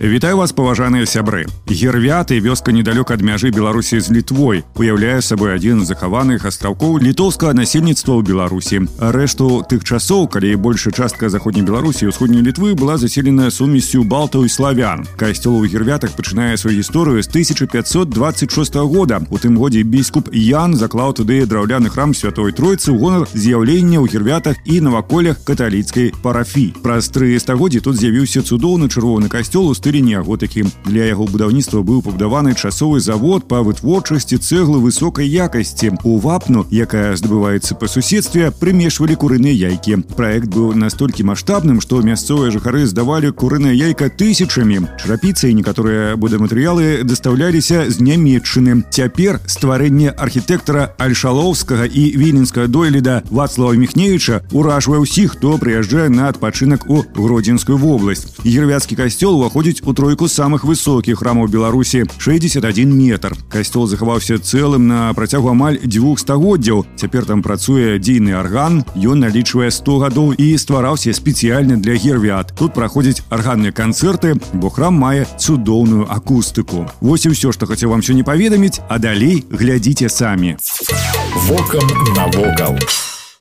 Вітаю вас паважаныя сябры гервяты вёска недалёк ад мяжы беларусі з літвой уяўляе сабой адзін з захаваных астраўкоў літоўскага насельніцтва ў беларусі рэшту тых часоў калі большая частка заходняй беларусі ўсходняй літвы была заселена сумесю балтаў і славян касцёл у гервятах пачынае сваю гісторыю з 1526 года у тым годзе біскуп ян заклаў туды драўляны храм святой тройцы ў гонар з'яўлення ў гервятах і наваколях каталіцкай парафі праз тры стагоддзі тут з'явіўся цудоўны чырвоны касцёл у стылі стылі неаготыкі для яго будаўніцтва быў пабудаваны часовы завод па вытворчасці цэглы высокай якасці у вапну якая здабываецца па суседстве прымешвалі курыныя яйкі проект быў настолькі маштабным што мясцовыя жыхары здавалі курынае яйка тысячамі чарапіцы і некаторыя будаматэрыялы дастаўляліся з нямметчыны цяпер стварэнне архітэктара альшалоўскага і віленскага дойліда вацлава міхневіча уражвае ўсіх хто прыязджае на адпачынак у гродзенскую вобласць гервяцкі касцёл уваходзіць у тройку самых высокіх храмаў беларусі 61 метр касцёл захаваўся цэлым на працягу амаль дзвюх стагоддзяў цяпер там працуе дзейны арган ён налічвае 100 гадоў і ствараўся спецыяльна для гервят тут праходзяць арганныя канцэрты бо храм мае цудоўную акустыку Вось і ўсё што хацеў вам сёння паведаміць а далей глядзіце самі Вокам навокал.